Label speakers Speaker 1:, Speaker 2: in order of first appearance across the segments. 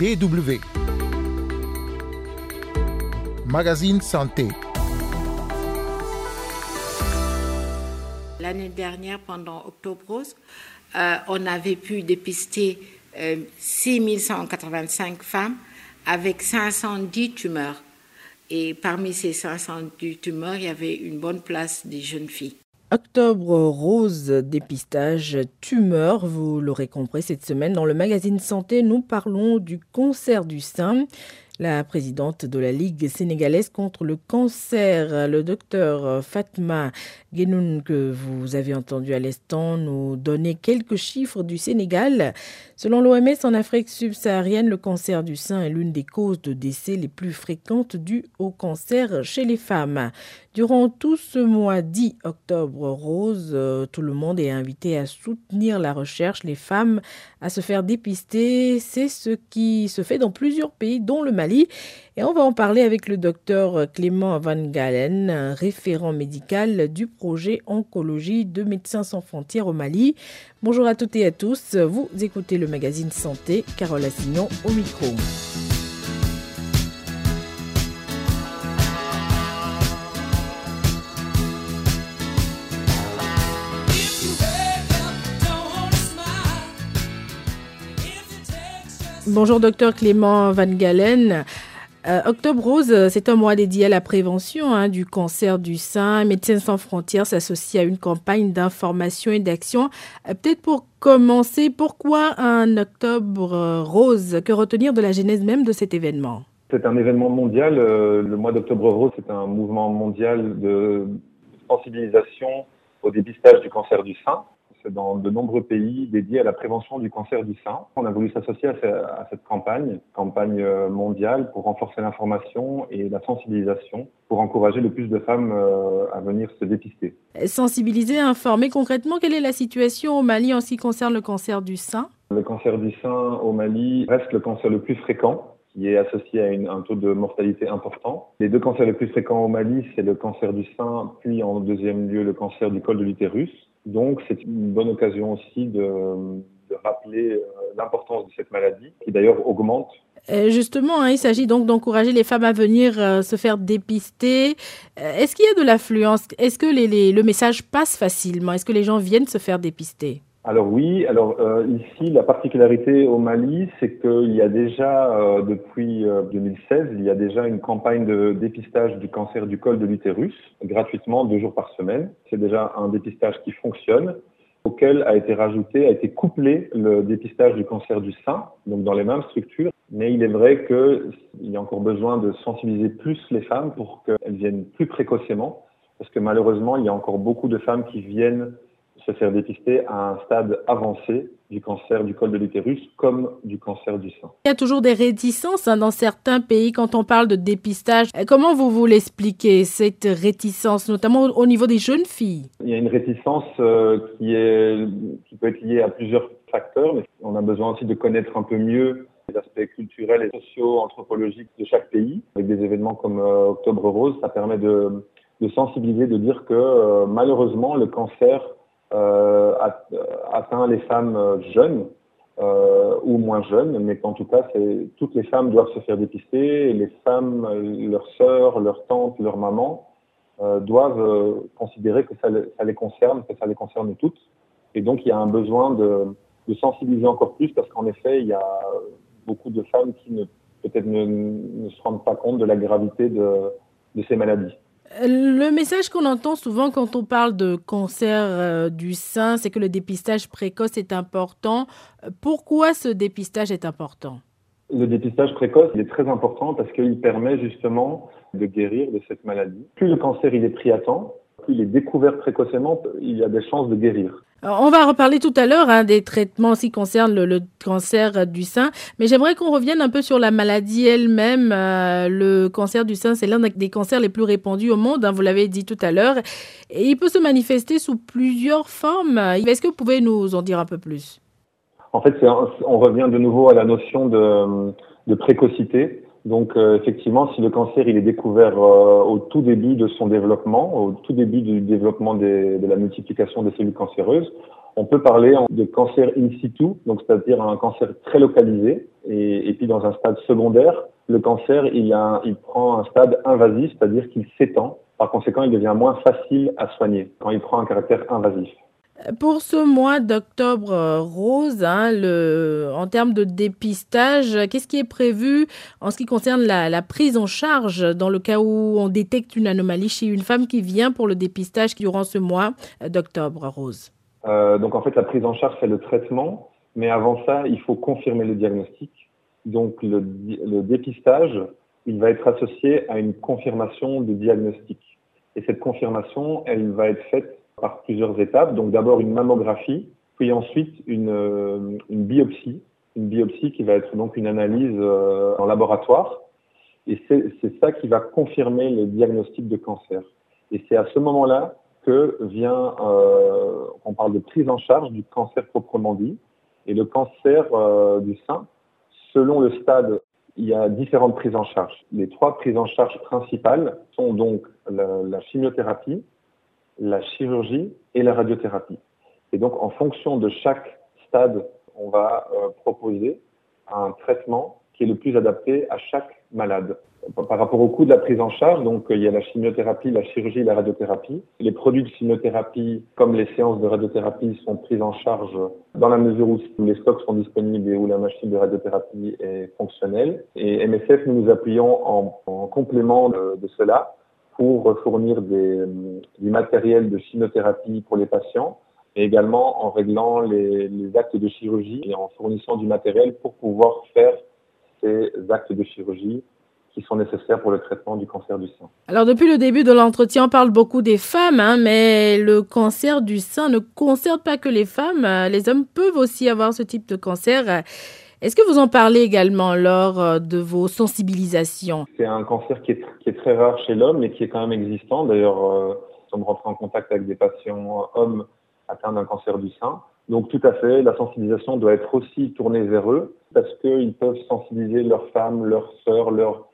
Speaker 1: BW. Magazine Santé.
Speaker 2: L'année dernière, pendant Octobre euh, on avait pu dépister euh, 6185 femmes avec 510 tumeurs. Et parmi ces 510 tumeurs, il y avait une bonne place des jeunes filles.
Speaker 3: Octobre rose, dépistage, tumeur, vous l'aurez compris cette semaine dans le magazine Santé, nous parlons du cancer du sein. La présidente de la Ligue sénégalaise contre le cancer, le docteur Fatma Genoun, que vous avez entendu à l'instant, nous donner quelques chiffres du Sénégal. Selon l'OMS, en Afrique subsaharienne, le cancer du sein est l'une des causes de décès les plus fréquentes dues au cancer chez les femmes. Durant tout ce mois dit octobre rose, tout le monde est invité à soutenir la recherche, les femmes à se faire dépister. C'est ce qui se fait dans plusieurs pays, dont le Mali. Et on va en parler avec le docteur Clément Van Galen, référent médical du projet Oncologie de Médecins sans frontières au Mali. Bonjour à toutes et à tous. Vous écoutez le magazine Santé, Carole Assignon au micro. Bonjour docteur Clément Van Galen. Euh, Octobre Rose, c'est un mois dédié à la prévention hein, du cancer du sein. Médecins sans frontières s'associe à une campagne d'information et d'action. Euh, Peut-être pour commencer, pourquoi un Octobre Rose? Que retenir de la genèse même de cet événement?
Speaker 4: C'est un événement mondial. Euh, le mois d'Octobre Rose, c'est un mouvement mondial de sensibilisation au dépistage du cancer du sein dans de nombreux pays dédiés à la prévention du cancer du sein. On a voulu s'associer à, cette campagne, campagne mondiale pour renforcer l'information et la sensibilisation, pour encourager le plus de femmes à venir se dépister.
Speaker 3: Sensibiliser, informer concrètement, quelle est la situation au Mali en ce qui concerne le cancer du sein?
Speaker 4: Le cancer du sein au Mali reste le cancer le plus fréquent qui est associé à un taux de mortalité important. Les deux cancers les plus fréquents au Mali, c'est le cancer du sein, puis en deuxième lieu le cancer du col de l'utérus. Donc c'est une bonne occasion aussi de, rappeler l'importance de cette maladie, qui d'ailleurs augmente.
Speaker 3: Justement, hein, il s'agit donc d'encourager les femmes à venir euh, se faire dépister. Est-ce qu'il y a de l'affluence? Est-ce que le message passe facilement? Est-ce que les gens viennent se faire dépister?
Speaker 4: Alors oui, alors euh, ici la particularité au Mali, c'est qu'il y a déjà euh, depuis euh, 2016, il y a déjà une campagne de dépistage du cancer du col de l'utérus gratuitement deux jours par semaine. C'est déjà un dépistage qui fonctionne, auquel a été rajouté, a été couplé le dépistage du cancer du sein, donc dans les mêmes structures. Mais il est vrai qu'il y a encore besoin de sensibiliser plus les femmes pour qu'elles viennent plus précocement, parce que malheureusement il y a encore beaucoup de femmes qui viennent se faire dépister à un stade avancé du cancer du col de l'utérus comme du cancer du sein.
Speaker 3: Il y a toujours des réticences hein, dans certains pays quand on parle de dépistage. Comment vous vous l'expliquez, cette réticence, notamment au niveau des jeunes filles?
Speaker 4: Il y a une réticence euh, qui, est, qui peut être liée à plusieurs facteurs, mais on a besoin aussi de connaître un peu mieux les aspects culturels et sociaux, anthropologiques de chaque pays. Avec des événements comme euh, Octobre Rose, ça permet de, de sensibiliser, de dire que euh, malheureusement le cancer euh, atteint les femmes jeunes euh, ou moins jeunes, mais qu'en tout cas, toutes les femmes doivent se faire dépister, les femmes, leurs sœurs, leurs tantes, leurs mamans, euh, doivent euh, considérer que ça, les concerne, que ça les concerne toutes. Et donc, il y a un besoin de, sensibiliser encore plus, parce qu'en effet, il y a beaucoup de femmes qui ne peut-être ne, se rendent pas compte de la gravité de ces maladies.
Speaker 3: Le message qu'on entend souvent quand on parle de cancer euh, du sein, c'est que le dépistage précoce est important. Pourquoi ce dépistage est important?
Speaker 4: Le dépistage précoce est très important parce qu'il permet justement de guérir de cette maladie. Plus le cancer est pris à temps, il est découvert précocement, il y a des chances de guérir.
Speaker 3: On va reparler tout à l'heure hein, des traitements qui concernent le, le cancer du sein, mais j'aimerais qu'on revienne un peu sur la maladie elle-même. Euh, le cancer du sein, c'est l'un des cancers les plus répandus au monde, hein, vous l'avez dit tout à l'heure, et il peut se manifester sous plusieurs formes. Est-ce que vous pouvez nous en dire un peu plus?
Speaker 4: En fait, on revient de nouveau à la notion de, de précocité. Donc euh, effectivement, si le cancer il est découvert euh, au tout début de son développement, au tout début du développement de la multiplication des cellules cancéreuses, on peut parler de cancer in situ, donc c'est-à-dire un cancer très localisé. Et, puis dans un stade secondaire, le cancer il prend un stade invasif, c'est-à-dire qu'il s'étend. Par conséquent, il devient moins facile à soigner quand il prend un caractère invasif.
Speaker 3: Pour ce mois d'octobre euh, rose, hein, en termes de dépistage, qu'est-ce qui est prévu en ce qui concerne la, prise en charge dans le cas où on détecte une anomalie chez une femme qui vient pour le dépistage durant ce mois d'octobre rose?
Speaker 4: Euh, Donc en fait, la prise en charge, c'est le traitement, mais avant ça, il faut confirmer le diagnostic. Donc le, le dépistage, il va être associé à une confirmation de diagnostic. Et cette confirmation, elle va être faite par plusieurs étapes. Donc d'abord une mammographie, puis ensuite une, euh, biopsie, une biopsie qui va être donc une analyse euh, en laboratoire. Et c'est ça qui va confirmer le diagnostic de cancer. Et c'est à ce moment-là que vient, euh, on parle de prise en charge du cancer proprement dit. Et le cancer du sein, selon le stade, il y a différentes prises en charge. Les trois prises en charge principales sont donc la chimiothérapie, la chirurgie et la radiothérapie. Et donc, en fonction de chaque stade, on va euh, proposer un traitement qui est le plus adapté à chaque malade. Par rapport au coût de la prise en charge, donc il y a la chimiothérapie, la chirurgie et la radiothérapie. Les produits de chimiothérapie, comme les séances de radiothérapie, sont prises en charge dans la mesure où les stocks sont disponibles et où la machine de radiothérapie est fonctionnelle. Et MSF, nous nous appuyons en, en complément de cela pour fournir du matériel de chimiothérapie pour les patients, et également en réglant les, les, actes de chirurgie et en fournissant du matériel pour pouvoir faire ces actes de chirurgie qui sont nécessaires pour le traitement du cancer du sein.
Speaker 3: Alors depuis le début de l'entretien, on parle beaucoup des femmes, hein, mais le cancer du sein ne concerne pas que les femmes. Les hommes peuvent aussi avoir ce type de cancer. Est-ce que vous en parlez également lors euh, de vos sensibilisations?
Speaker 4: C'est un cancer qui est, qui est, très rare chez l'homme, mais qui est quand même existant. D'ailleurs, euh, nous sommes rentrés en contact avec des patients hommes atteints d'un cancer du sein. Donc tout à fait, la sensibilisation doit être aussi tournée vers eux, parce qu'ils peuvent sensibiliser leurs femmes, leurs sœurs, leurs,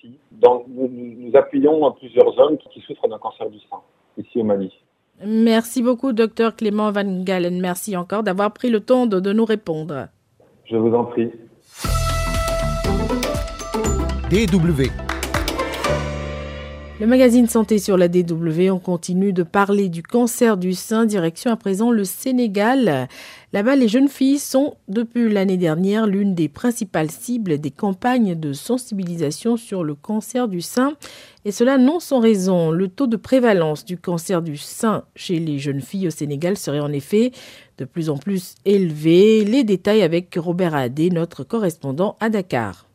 Speaker 4: filles. Nous, nous appuyons à plusieurs hommes qui, qui souffrent d'un cancer du sein, ici au Mali.
Speaker 3: Merci beaucoup, docteur Clément Van Galen. Merci encore d'avoir pris le temps de, de nous répondre.
Speaker 4: Je vous en prie.
Speaker 1: DW.
Speaker 3: Le magazine Santé sur la DW, on continue de parler du cancer du sein, direction à présent le Sénégal. Là-bas, les jeunes filles sont, depuis l'année dernière, l'une des principales cibles des campagnes de sensibilisation sur le cancer du sein. Et cela non sans raison. Le taux de prévalence du cancer du sein chez les jeunes filles au Sénégal serait en effet de plus en plus élevé. Les détails avec Robert Adé, notre correspondant à Dakar.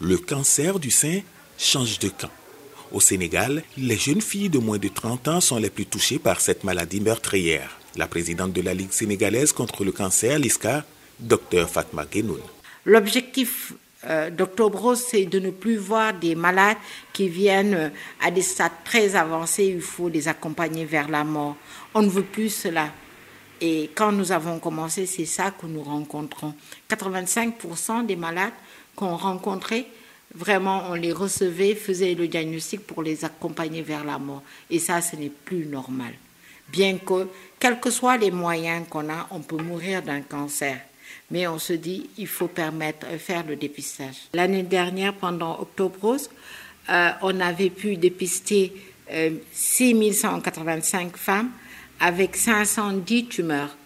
Speaker 5: Le cancer du sein change de camp. Au Sénégal, les jeunes filles de moins de 30 ans sont les plus touchées par cette maladie meurtrière. La présidente de la Ligue sénégalaise contre le cancer, l'ISCA, Dr Fatma Genoun.
Speaker 2: L'objectif euh, d'Octobre c'est de ne plus voir des malades qui viennent à des stades très avancés, il faut les accompagner vers la mort. On ne veut plus cela. Et quand nous avons commencé, c'est ça que nous rencontrons. 85% des malades qu'on rencontrait, vraiment, on les recevait, faisait le diagnostic pour les accompagner vers la mort. Et ça, ce n'est plus normal. Bien que, quels que soient les moyens qu'on a, on peut mourir d'un cancer. Mais on se dit, il faut permettre, faire le dépistage. L'année dernière, pendant Octobre euh, on avait pu dépister euh, 6185 femmes avec 510 tumeurs.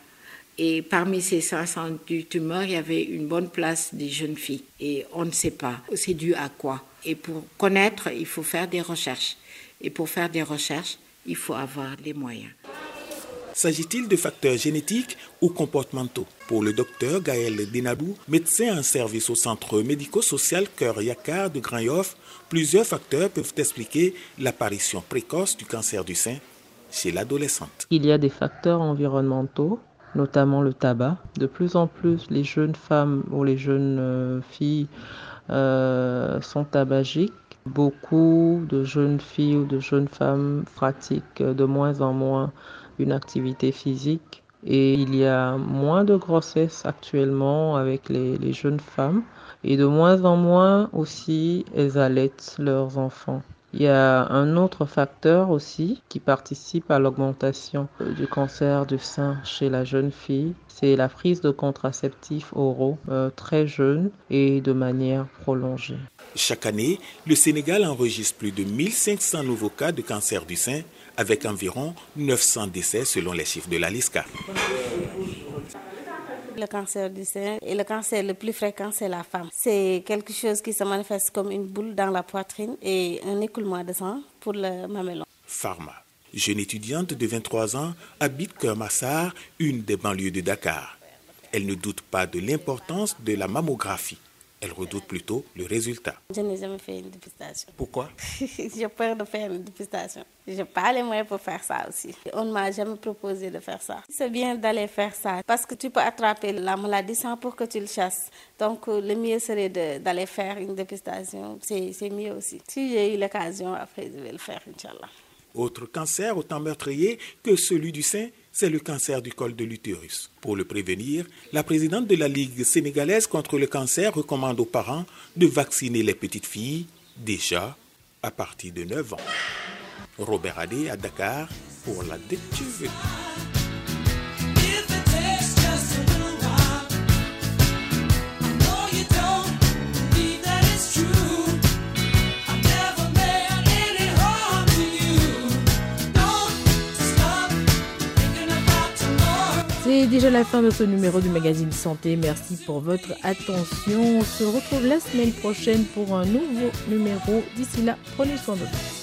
Speaker 2: Et parmi ces 510 tumeurs, il y avait une bonne place des jeunes filles. Et on ne sait pas, c'est dû à quoi. Et pour connaître, il faut faire des recherches. Et pour faire des recherches, il faut avoir les moyens.
Speaker 5: S'agit-il de facteurs génétiques ou comportementaux? Pour le docteur Gaël Denadou, médecin en service au centre médico-social Cœur Yakar de Grand Yoff, plusieurs facteurs peuvent expliquer l'apparition précoce du cancer du sein chez l'adolescente.
Speaker 6: Il y a des facteurs environnementaux, notamment le tabac. De plus en plus, les jeunes femmes ou les jeunes euh, filles euh, sont tabagiques. Beaucoup de jeunes filles ou de jeunes femmes pratiquent de moins en moins une activité physique Et il y a moins de grossesses actuellement avec les, les jeunes femmes et de moins en moins aussi elles allaitent leurs enfants. Il y a un autre facteur aussi qui participe à l'augmentation du cancer du sein chez la jeune fille, c'est la prise de contraceptifs oraux euh, très jeune et de manière prolongée.
Speaker 5: Chaque année, le Sénégal enregistre plus de 1500 nouveaux cas de cancer du sein avec environ 900 décès selon les chiffres de la LISCA.
Speaker 7: Le cancer du sein et le cancer le plus fréquent, c'est la femme. C'est quelque chose qui se manifeste comme une boule dans la poitrine et un écoulement de sang pour le mamelon.
Speaker 5: Pharma, jeune étudiante de 23 ans, habite Kermassar, une des banlieues de Dakar. Elle ne doute pas de l'importance de la mammographie. Elle redoute plutôt le résultat.
Speaker 7: Je n'ai jamais fait une dépistation.
Speaker 5: Pourquoi?
Speaker 7: J'ai peur de faire une dépistation. Je n'ai pas les moyens pour faire ça aussi. On ne m'a jamais proposé de faire ça. C'est bien d'aller faire ça parce que tu peux attraper la maladie sans pour que tu le chasses. Donc le mieux serait d'aller faire une dépistation. C'est mieux aussi. Si j'ai eu l'occasion, après je vais le faire, Inch'Allah.
Speaker 5: Autre cancer autant meurtrier que celui du sein, c'est le cancer du col de l'utérus. Pour le prévenir, la présidente de la Ligue sénégalaise contre le cancer recommande aux parents de vacciner les petites filles déjà à partir de 9 ans. Robert Adé à Dakar pour la détuvée.
Speaker 3: Déjà la fin de ce numéro du magazine Santé. Merci pour votre attention. On se retrouve la semaine prochaine pour un nouveau numéro. D'ici là, prenez soin de vous.